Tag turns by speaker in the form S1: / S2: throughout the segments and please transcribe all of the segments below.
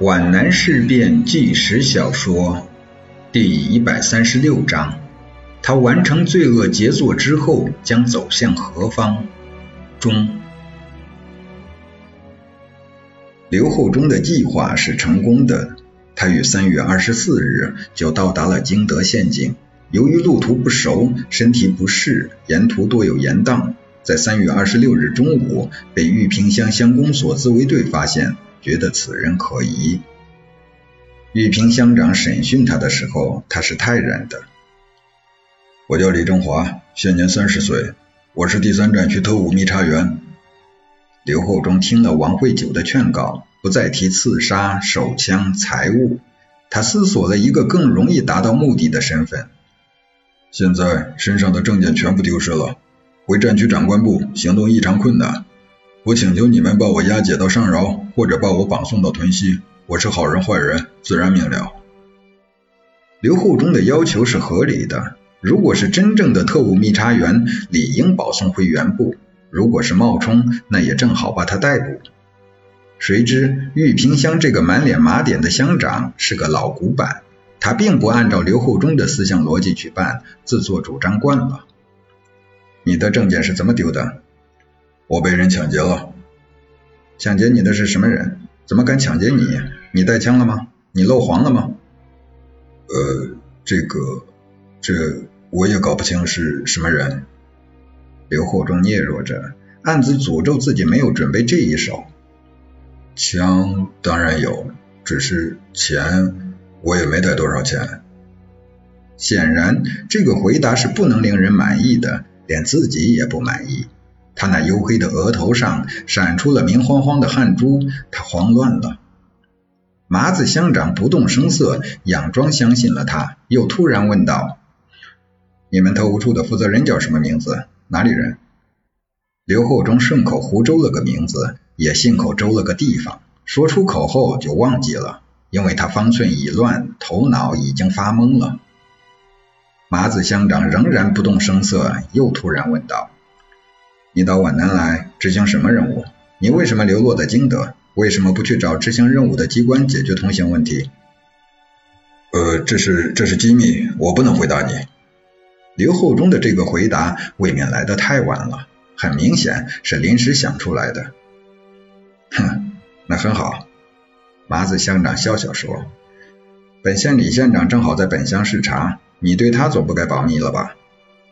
S1: 皖南事变纪实小说第一百三十六章：他完成罪恶杰作之后将走向何方？中。刘厚忠的计划是成功的，他于三月二十四日就到达了旌德县境。由于路途不熟，身体不适，沿途多有严荡，在三月二十六日中午被玉屏乡乡公所自卫队发现。觉得此人可疑。玉屏乡长审讯他的时候，他是泰然的。
S2: 我叫李中华，现年三十岁，我是第三战区特务密查员。
S1: 刘厚忠听了王慧九的劝告，不再提刺杀、手枪、财物，他思索了一个更容易达到目的的身份。
S2: 现在身上的证件全部丢失了，回战区长官部行动异常困难。我请求你们把我押解到上饶，或者把我绑送到屯溪。我是好人坏人，自然明了。
S1: 刘厚忠的要求是合理的。如果是真正的特务密查员，理应保送回原部；如果是冒充，那也正好把他逮捕。谁知玉屏乡这个满脸麻点的乡长是个老古板，他并不按照刘厚忠的思想逻辑去办，自作主张惯了。你的证件是怎么丢的？
S2: 我被人抢劫了，
S1: 抢劫你的是什么人？怎么敢抢劫你？你带枪了吗？你漏黄了吗？
S2: 呃，这个，这我也搞不清是什么人。
S1: 刘厚忠嗫嚅着，暗自诅咒自己没有准备这一手。
S2: 枪当然有，只是钱我也没带多少钱。
S1: 显然，这个回答是不能令人满意的，连自己也不满意。他那黝黑的额头上闪出了明晃晃的汗珠，他慌乱了。麻子乡长不动声色，佯装相信了他，又突然问道：“你们特务处的负责人叫什么名字？哪里人？”刘厚忠顺口胡诌了个名字，也信口诌了个地方，说出口后就忘记了，因为他方寸已乱，头脑已经发懵了。麻子乡长仍然不动声色，又突然问道。你到皖南来执行什么任务？你为什么流落在京德？为什么不去找执行任务的机关解决通行问题？
S2: 呃，这是这是机密，我不能回答你。
S1: 刘厚忠的这个回答未免来得太晚了，很明显是临时想出来的。哼，那很好。麻子乡长笑笑说：“本县李县长正好在本乡视察，你对他总不该保密了吧？”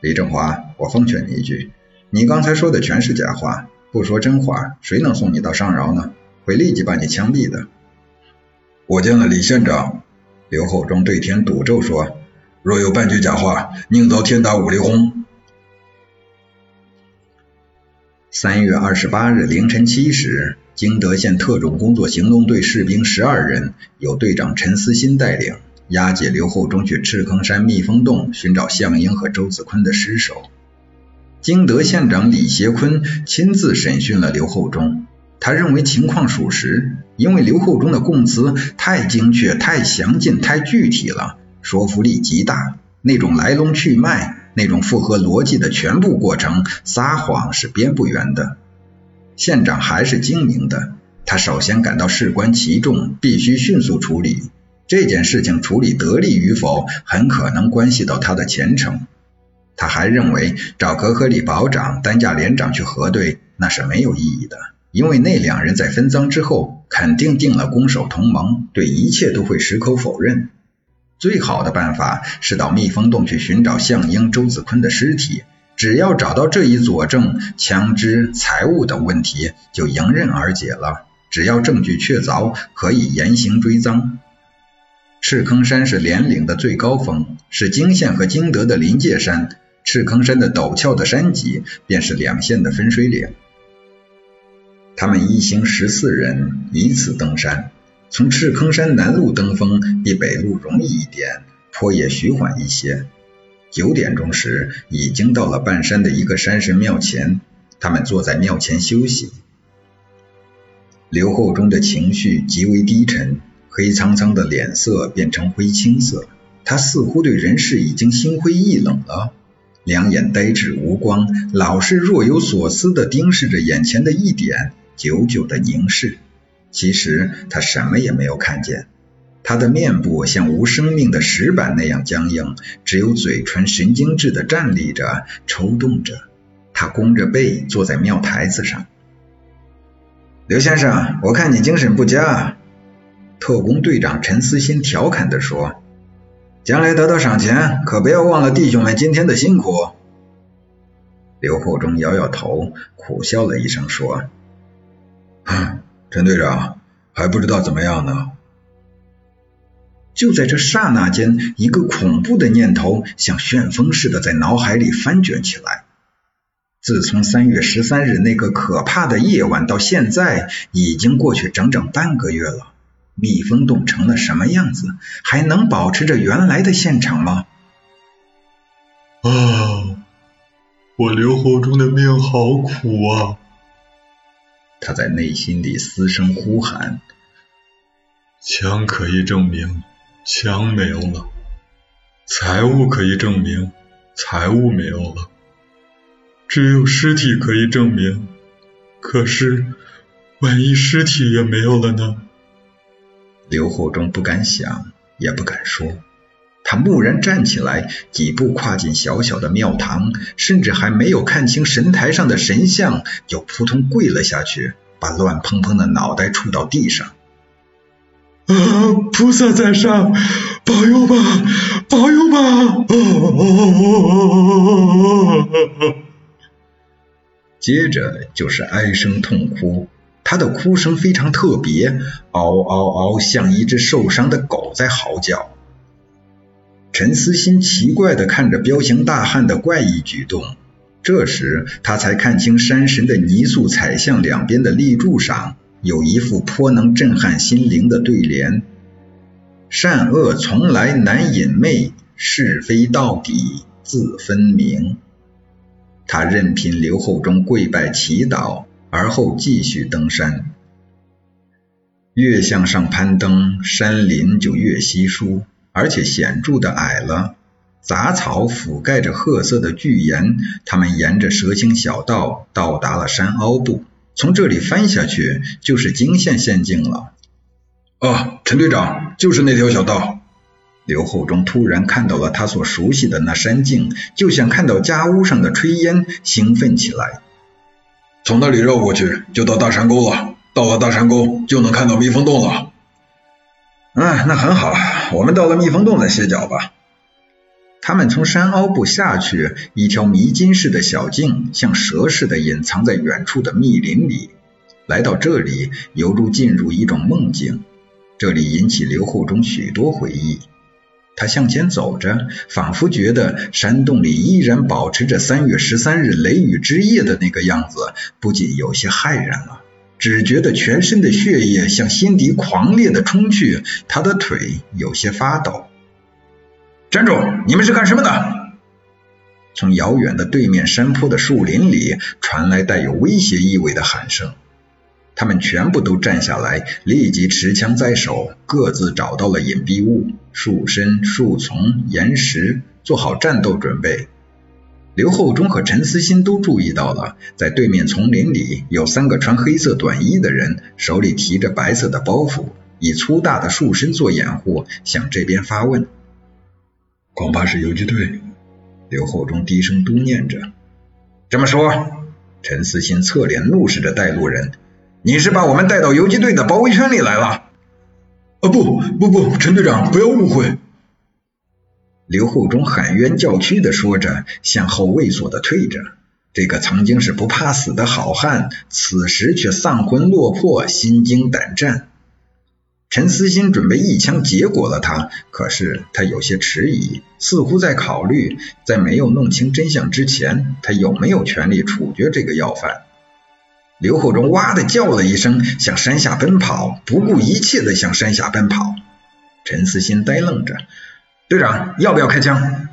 S1: 李正华，我奉劝你一句。你刚才说的全是假话，不说真话，谁能送你到上饶呢？会立即把你枪毙的。
S2: 我见了李县长，刘厚忠对天赌咒说：若有半句假话，宁遭天打五雷轰。
S1: 三月二十八日凌晨七时，旌德县特种工作行动队士兵十二人，由队长陈思新带领，押解刘厚忠去赤坑山蜜蜂洞寻找项英和周子坤的尸首。京德县长李协坤亲自审讯了刘厚忠，他认为情况属实，因为刘厚忠的供词太精确、太详尽、太具体了，说服力极大。那种来龙去脉，那种符合逻辑的全部过程，撒谎是编不圆的。县长还是精明的，他首先感到事关其重，必须迅速处理这件事情，处理得力与否，很可能关系到他的前程。他还认为找格和里保长、担架连长去核对那是没有意义的，因为那两人在分赃之后肯定定了攻守同盟，对一切都会矢口否认。最好的办法是到蜜蜂洞去寻找项英、周子坤的尸体，只要找到这一佐证，枪支、财物等问题就迎刃而解了。只要证据确凿，可以严刑追赃。赤坑山是连岭的最高峰，是泾县和泾德的临界山。赤坑山的陡峭的山脊，便是两县的分水岭。他们一行十四人依次登山，从赤坑山南路登峰，比北路容易一点，坡也徐缓一些。九点钟时，已经到了半山的一个山神庙前，他们坐在庙前休息。刘厚忠的情绪极为低沉，黑苍苍的脸色变成灰青色，他似乎对人世已经心灰意冷了。两眼呆滞无光，老是若有所思地盯视着眼前的一点，久久地凝视。其实他什么也没有看见。他的面部像无生命的石板那样僵硬，只有嘴唇神经质的站立着、抽动着。他弓着背坐在庙台子上。刘先生，我看你精神不佳。特工队长陈思欣调侃地说：“将来得到赏钱，可不要忘了弟兄们今天的辛苦。”刘厚忠摇摇头，苦笑了一声说：“
S2: 陈队长，还不知道怎么样呢。”
S1: 就在这刹那间，一个恐怖的念头像旋风似的在脑海里翻卷起来。自从三月十三日那个可怕的夜晚到现在，已经过去整整半个月了。蜜蜂洞成了什么样子？还能保持着原来的现场吗？
S2: 啊，我刘厚忠的命好苦啊！
S1: 他在内心里嘶声呼喊。
S2: 枪可以证明，枪没有了；财物可以证明，财物没有了。只有尸体可以证明，可是万一尸体也没有了呢？
S1: 刘厚忠不敢想，也不敢说。他蓦然站起来，几步跨进小小的庙堂，甚至还没有看清神台上的神像，就扑通跪了下去，把乱蓬蓬的脑袋触到地上。
S2: 啊！菩萨在上，保佑吧，保佑吧！啊！
S1: 接着就是哀声痛哭，他的哭声非常特别，嗷嗷嗷，像一只受伤的狗在嚎叫。陈思欣奇怪地看着彪形大汉的怪异举动，这时他才看清山神的泥塑彩像两边的立柱上有一副颇能震撼心灵的对联：善恶从来难隐昧，是非到底自分明。他任凭刘厚忠跪拜祈祷，而后继续登山。越向上攀登，山林就越稀疏，而且显著的矮了。杂草覆盖着褐色的巨岩。他们沿着蛇形小道到达了山凹部，从这里翻下去就是惊现仙境了。
S2: 啊，陈队长，就是那条小道。
S1: 刘厚忠突然看到了他所熟悉的那山径，就像看到家屋上的炊烟，兴奋起来。
S2: 从那里绕过去就到大山沟了，到了大山沟就能看到蜜蜂洞了。
S1: 嗯，那很好，我们到了蜜蜂洞再歇脚吧。他们从山凹部下去，一条迷津似的小径，像蛇似的隐藏在远处的密林里。来到这里，犹如进入一种梦境。这里引起刘厚忠许多回忆。他向前走着，仿佛觉得山洞里依然保持着三月十三日雷雨之夜的那个样子，不禁有些骇然了。只觉得全身的血液向心底狂烈的冲去，他的腿有些发抖。站住！你们是干什么的？从遥远的对面山坡的树林里传来带有威胁意味的喊声。他们全部都站下来，立即持枪在手，各自找到了隐蔽物，树身、树丛、岩石，做好战斗准备。刘厚忠和陈思欣都注意到了，在对面丛林里有三个穿黑色短衣的人，手里提着白色的包袱，以粗大的树身做掩护，向这边发问。
S2: 恐怕是游击队，
S1: 刘厚忠低声嘟念着。这么说，陈思欣侧脸怒视着带路人。你是把我们带到游击队的包围圈里来了？啊
S2: 不不不，陈队长不要误会。
S1: 刘厚忠喊冤叫屈的说着，向后畏缩的退着。这个曾经是不怕死的好汉，此时却丧魂落魄，心惊胆战。陈思欣准备一枪结果了他，可是他有些迟疑，似乎在考虑，在没有弄清真相之前，他有没有权利处决这个要犯。刘厚忠哇的叫了一声，向山下奔跑，不顾一切的向山下奔跑。陈思欣呆愣着，队长要不要开枪？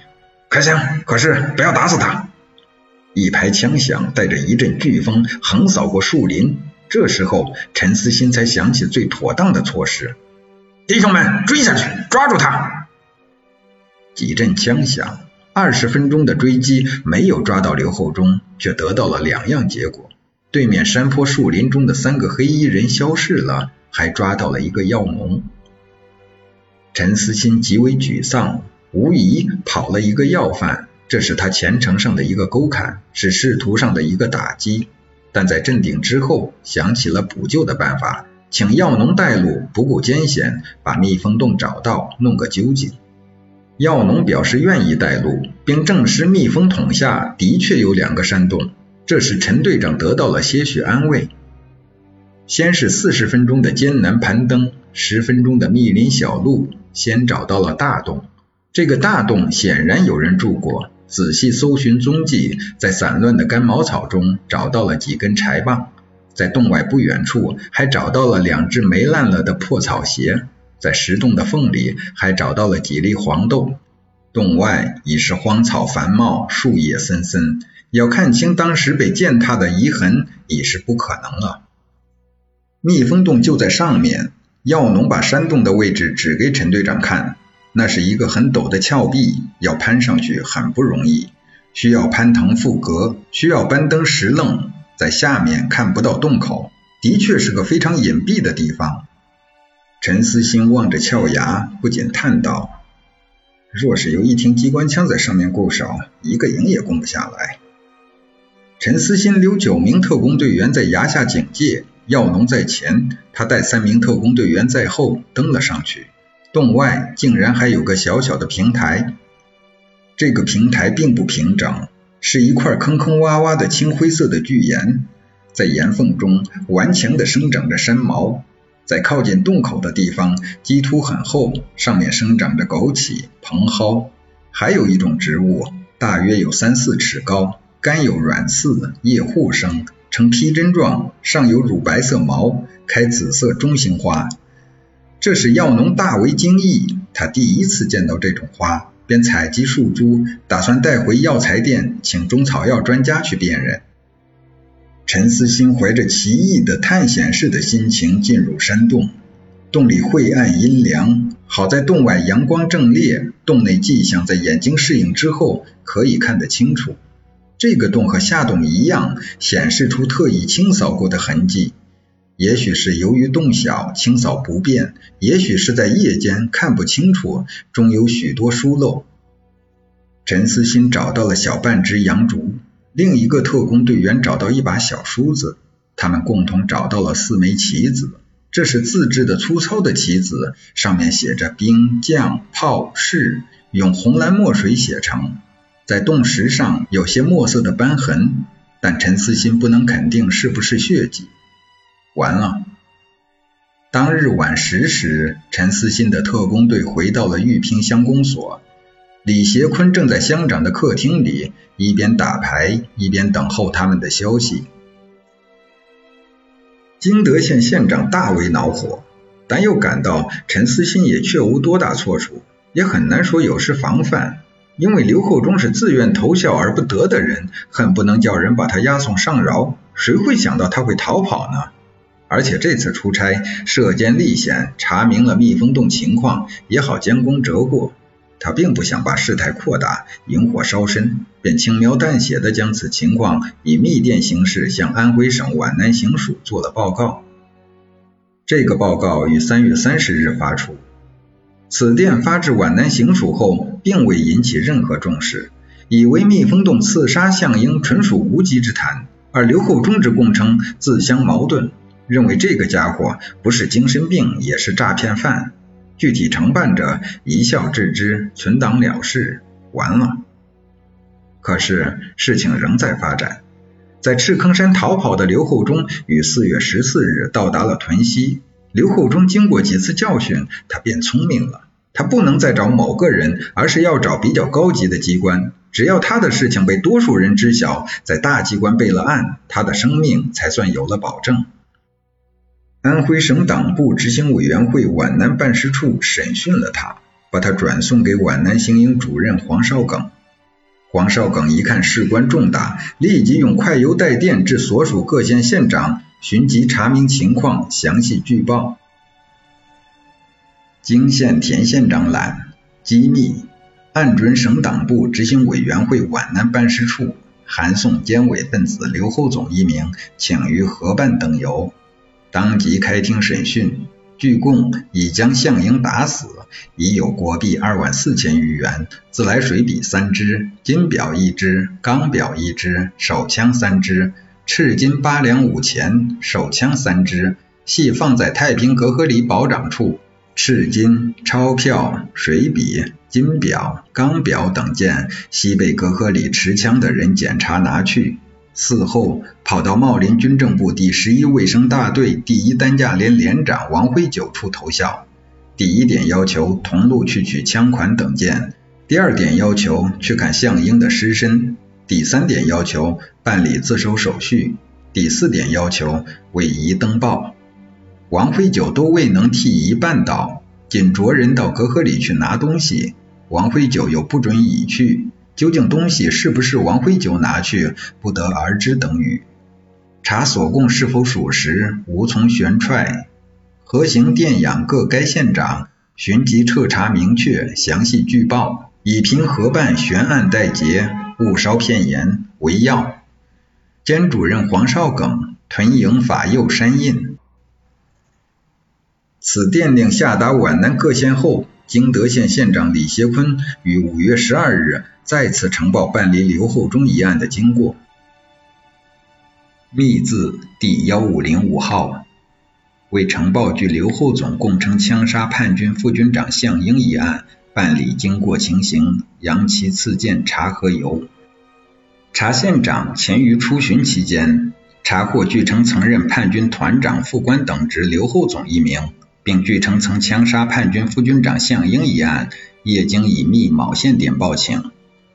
S1: 开枪，可是不要打死他。一排枪响，带着一阵飓风横扫过树林。这时候，陈思欣才想起最妥当的措施：弟兄们，追下去，抓住他！几阵枪响，二十分钟的追击没有抓到刘厚忠，却得到了两样结果。对面山坡树林中的三个黑衣人消失了，还抓到了一个药农。陈思欣极为沮丧，无疑跑了一个要犯，这是他前程上的一个沟坎，是仕途上的一个打击。但在镇定之后，想起了补救的办法，请药农带路，不顾艰险，把蜜蜂洞找到，弄个究竟。药农表示愿意带路，并证实蜜蜂桶下的确有两个山洞，这使陈队长得到了些许安慰。先是四十分钟的艰难攀登，十分钟的密林小路，先找到了大洞。这个大洞显然有人住过。仔细搜寻踪迹，在散乱的干茅草中找到了几根柴棒，在洞外不远处还找到了两只霉烂了的破草鞋，在石洞的缝里还找到了几粒黄豆。洞外已是荒草繁茂，树叶森森，要看清当时被践踏的遗痕已是不可能了。蜜蜂洞就在上面，药农把山洞的位置指给陈队长看。那是一个很陡的峭壁，要攀上去很不容易，需要攀藤附革，需要搬登石楞，在下面看不到洞口，的确是个非常隐蔽的地方。陈思欣望着峭崖，不禁叹道：“若是有一挺机关枪在上面固守，一个营也攻不下来。”陈思欣留九名特工队员在崖下警戒，药农在前，他带三名特工队员在后登了上去。洞外竟然还有个小小的平台，这个平台并不平整，是一块坑坑洼洼的青灰色的巨岩，在岩缝中顽强地生长着山毛，在靠近洞口的地方，基土很厚，上面生长着枸杞、蓬蒿，还有一种植物，大约有三四尺高，干有软刺，叶互生，呈披针状，上有乳白色毛，开紫色中型花。这使药农大为惊异，他第一次见到这种花，便采集树株，打算带回药材店，请中草药专家去辨认。陈思欣怀着奇异的探险式的心情进入山洞，洞里晦暗阴凉，好在洞外阳光正烈，洞内迹象在眼睛适应之后可以看得清楚。这个洞和下洞一样，显示出特意清扫过的痕迹。也许是由于洞小，清扫不便；也许是在夜间看不清楚，中有许多疏漏。陈思欣找到了小半只羊竹，另一个特工队员找到一把小梳子，他们共同找到了四枚棋子，这是自制的粗糙的棋子，上面写着兵、将、炮、士，用红蓝墨水写成，在洞石上有些墨色的斑痕，但陈思欣不能肯定是不是血迹。完了。当日晚十时，陈思欣的特工队回到了玉屏乡公所。李协坤正在乡长的客厅里，一边打牌一边等候他们的消息。金德县县长大为恼火，但又感到陈思欣也确无多大错处，也很难说有失防范，因为刘厚忠是自愿投效而不得的人，恨不能叫人把他押送上饶。谁会想到他会逃跑呢？而且这次出差涉艰历险，查明了蜜蜂洞情况，也好将功折过。他并不想把事态扩大，引火烧身，便轻描淡写的将此情况以密电形式向安徽省皖南行署做了报告。这个报告于三月三十日发出。此电发至皖南行署后，并未引起任何重视，以为蜜蜂洞刺杀项英纯属无稽之谈，而刘厚忠之供称自相矛盾。认为这个家伙不是精神病，也是诈骗犯。具体承办者一笑置之，存档了事，完了。可是事情仍在发展。在赤坑山逃跑的刘厚忠于四月十四日到达了屯溪。刘厚忠经过几次教训，他变聪明了。他不能再找某个人，而是要找比较高级的机关。只要他的事情被多数人知晓，在大机关备了案，他的生命才算有了保证。安徽省党部执行委员会皖南办事处审讯了他，把他转送给皖南行营主任黄绍耿。黄绍耿一看事关重大，立即用快邮带电至所属各县县长，寻机查明情况，详细据报。经县田县长览，机密，按准省党部执行委员会皖南办事处，函送监委分子刘厚总一名，请于河办等邮。当即开庭审讯。据供，已将向英打死，已有国币二万四千余元，自来水笔三支，金表一支，钢表一支，手枪三支，赤金八两五钱，手枪三支，系放在太平隔河里保长处。赤金、钞票、水笔、金表、钢表等件，系被隔河里持枪的人检查拿去。嗣后跑到茂林军政部第十一卫生大队第一担架连连长王辉九处投效。第一点要求同路去取枪款等件，第二点要求去看项英的尸身，第三点要求办理自首手续，第四点要求委移登报。王辉九都未能替一办到，仅着人到隔河里去拿东西，王辉九又不准乙去。究竟东西是不是王辉九拿去，不得而知等语。查所供是否属实，无从悬揣。河行电养各该县长，寻即彻查明确，详细据报，以凭合办悬案待结，勿稍片言为要。监主任黄绍耿屯营法右山印。此电令下达皖南各县后。经德县县长李协坤于五月十二日再次呈报办理刘厚忠一案的经过。密字第幺五零五号，为呈报据刘厚总供称枪杀叛军副军长项英一案办理经过情形，杨其赐见查核由。查县长前于出巡期间，查获据称曾任叛军团长、副官等职刘厚总一名。并据称曾枪杀叛军副军长项英一案，业经已密卯县点报请，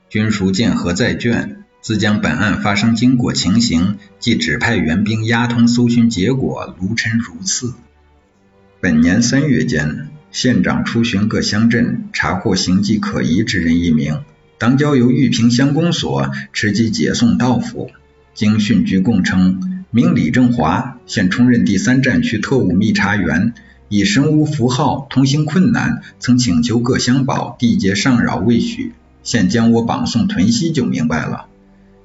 S1: 军属见核在卷，自将本案发生经过情形即指派援兵押通搜寻结果，如陈如次。本年三月间，县长出巡各乡镇，查获形迹可疑之人一名，当交由玉屏乡公所持机解送到府。经讯局供称，名李正华，现充任第三战区特务密查员。以身无符号，通行困难，曾请求各乡保缔结上饶未许，现将我绑送屯溪就明白了。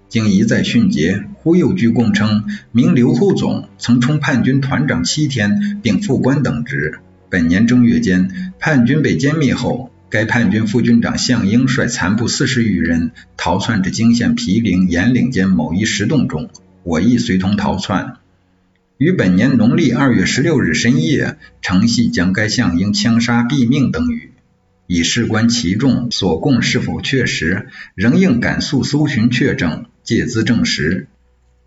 S1: 经一再训诫，忽又据供称，名刘厚总曾充叛军团长七天，并副官等职。本年正月间，叛军被歼灭后，该叛军副军长项英率残部四十余人逃窜至泾县毗陵、盐岭间某一石洞中，我亦随同逃窜。于本年农历二月十六日深夜，承系将该项英枪杀毙命等语，以事关其众，所供是否确实，仍应赶速搜寻确证，借资证实。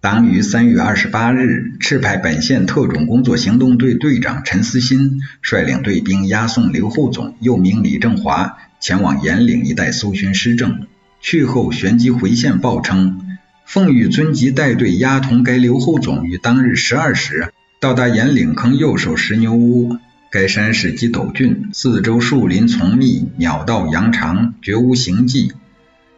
S1: 当于三月二十八日，赤派本县特种工作行动队队长陈思新率领队兵押送刘厚总，又名李正华，前往盐岭一带搜寻失证。去后旋即回县报称。奉玉尊吉带队押同该刘厚总于当日十二时到达岩岭坑右手石牛屋。该山势极陡峻，四周树林丛密，鸟道羊肠，绝无行迹。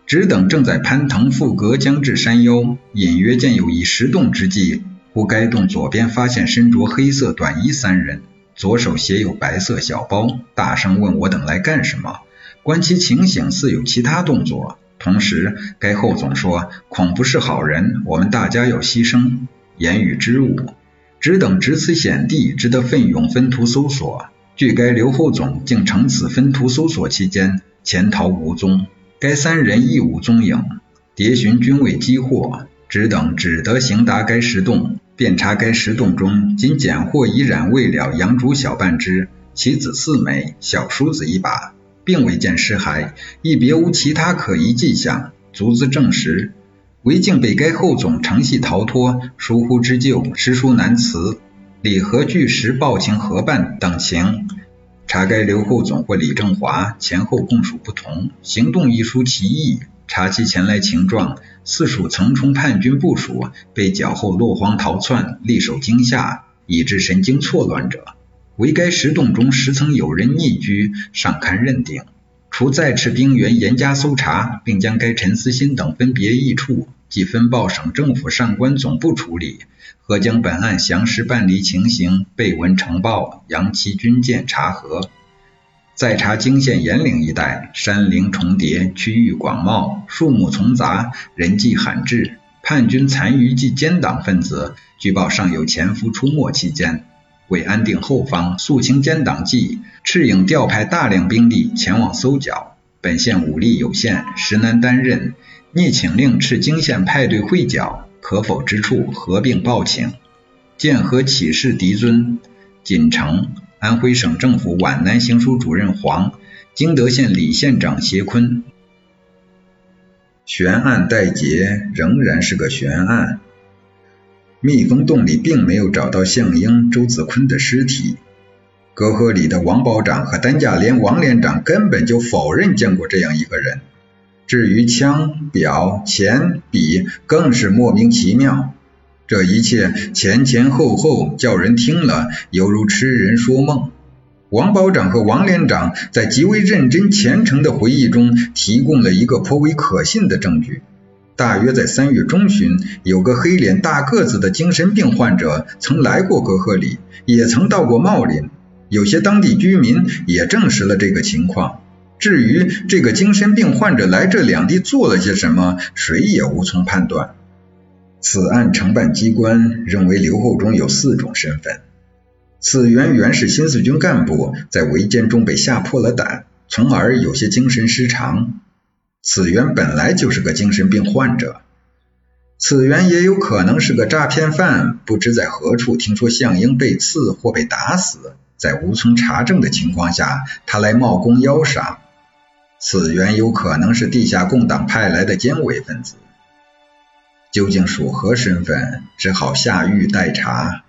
S1: 只等正在攀藤附阁将至山腰，隐约见有一石洞之际，忽该洞左边发现身着黑色短衣三人，左手携有白色小包，大声问我等来干什么。观其情形，似有其他动作。同时，该后总说：“恐不是好人，我们大家要牺牲。”言语之物，只等值此险地，值得奋勇分途搜索。据该刘后总竟乘此分途搜索期间潜逃无踪，该三人亦无踪影。迭寻均未击获，只等只得行达该石洞，遍查该石洞中，仅捡获已染未了羊竹小半只，棋子四枚，小梳子一把。并未见尸骸，亦别无其他可疑迹象，足资证实。唯竟被该后总乘隙逃脱，疏忽之咎，实属难辞。李和据实报情合办等情，查该刘后总或李正华前后供述不同，行动亦殊奇异。查其前来情状，似属曾冲叛军部署，被缴后落荒逃窜，力受惊吓，以致神经错乱者。为该石洞中实曾有人匿居，尚堪认定。除再斥兵员严加搜查，并将该陈思新等分别异处，即分报省政府上官总部处理，和将本案详实办理情形备文呈报，扬其军舰查核。再查泾县盐岭一带，山林重叠，区域广袤，树木丛杂，人迹罕至。叛军残余及奸党分子，据报尚有潜伏出没期间。为安定后方，肃清奸党计，赤影调派大量兵力前往搜剿。本县武力有限，实难担任，聂请令赤泾县派队会剿，可否之处合并报请。建和启事敌尊。锦城，安徽省政府皖南行署主任黄，旌德县李县长谢坤。悬案待结，仍然是个悬案。蜜蜂洞里并没有找到项英、周子坤的尸体。隔河里的王保长和担架连王连长根本就否认见过这样一个人。至于枪、表、钱、笔，更是莫名其妙。这一切前前后后，叫人听了犹如痴人说梦。王保长和王连长在极为认真虔诚的回忆中，提供了一个颇为可信的证据。大约在三月中旬，有个黑脸大个子的精神病患者曾来过隔河里，也曾到过茂林。有些当地居民也证实了这个情况。至于这个精神病患者来这两地做了些什么，谁也无从判断。此案承办机关认为刘厚忠有四种身份：此员原是新四军干部，在围歼中被吓破了胆，从而有些精神失常；此员本来就是个精神病患者；此员也有可能是个诈骗犯，不知在何处听说项英被刺或被打死。在无从查证的情况下，他来冒功邀赏，此员有可能是地下共党派来的奸伪分子，究竟属何身份，只好下狱待查。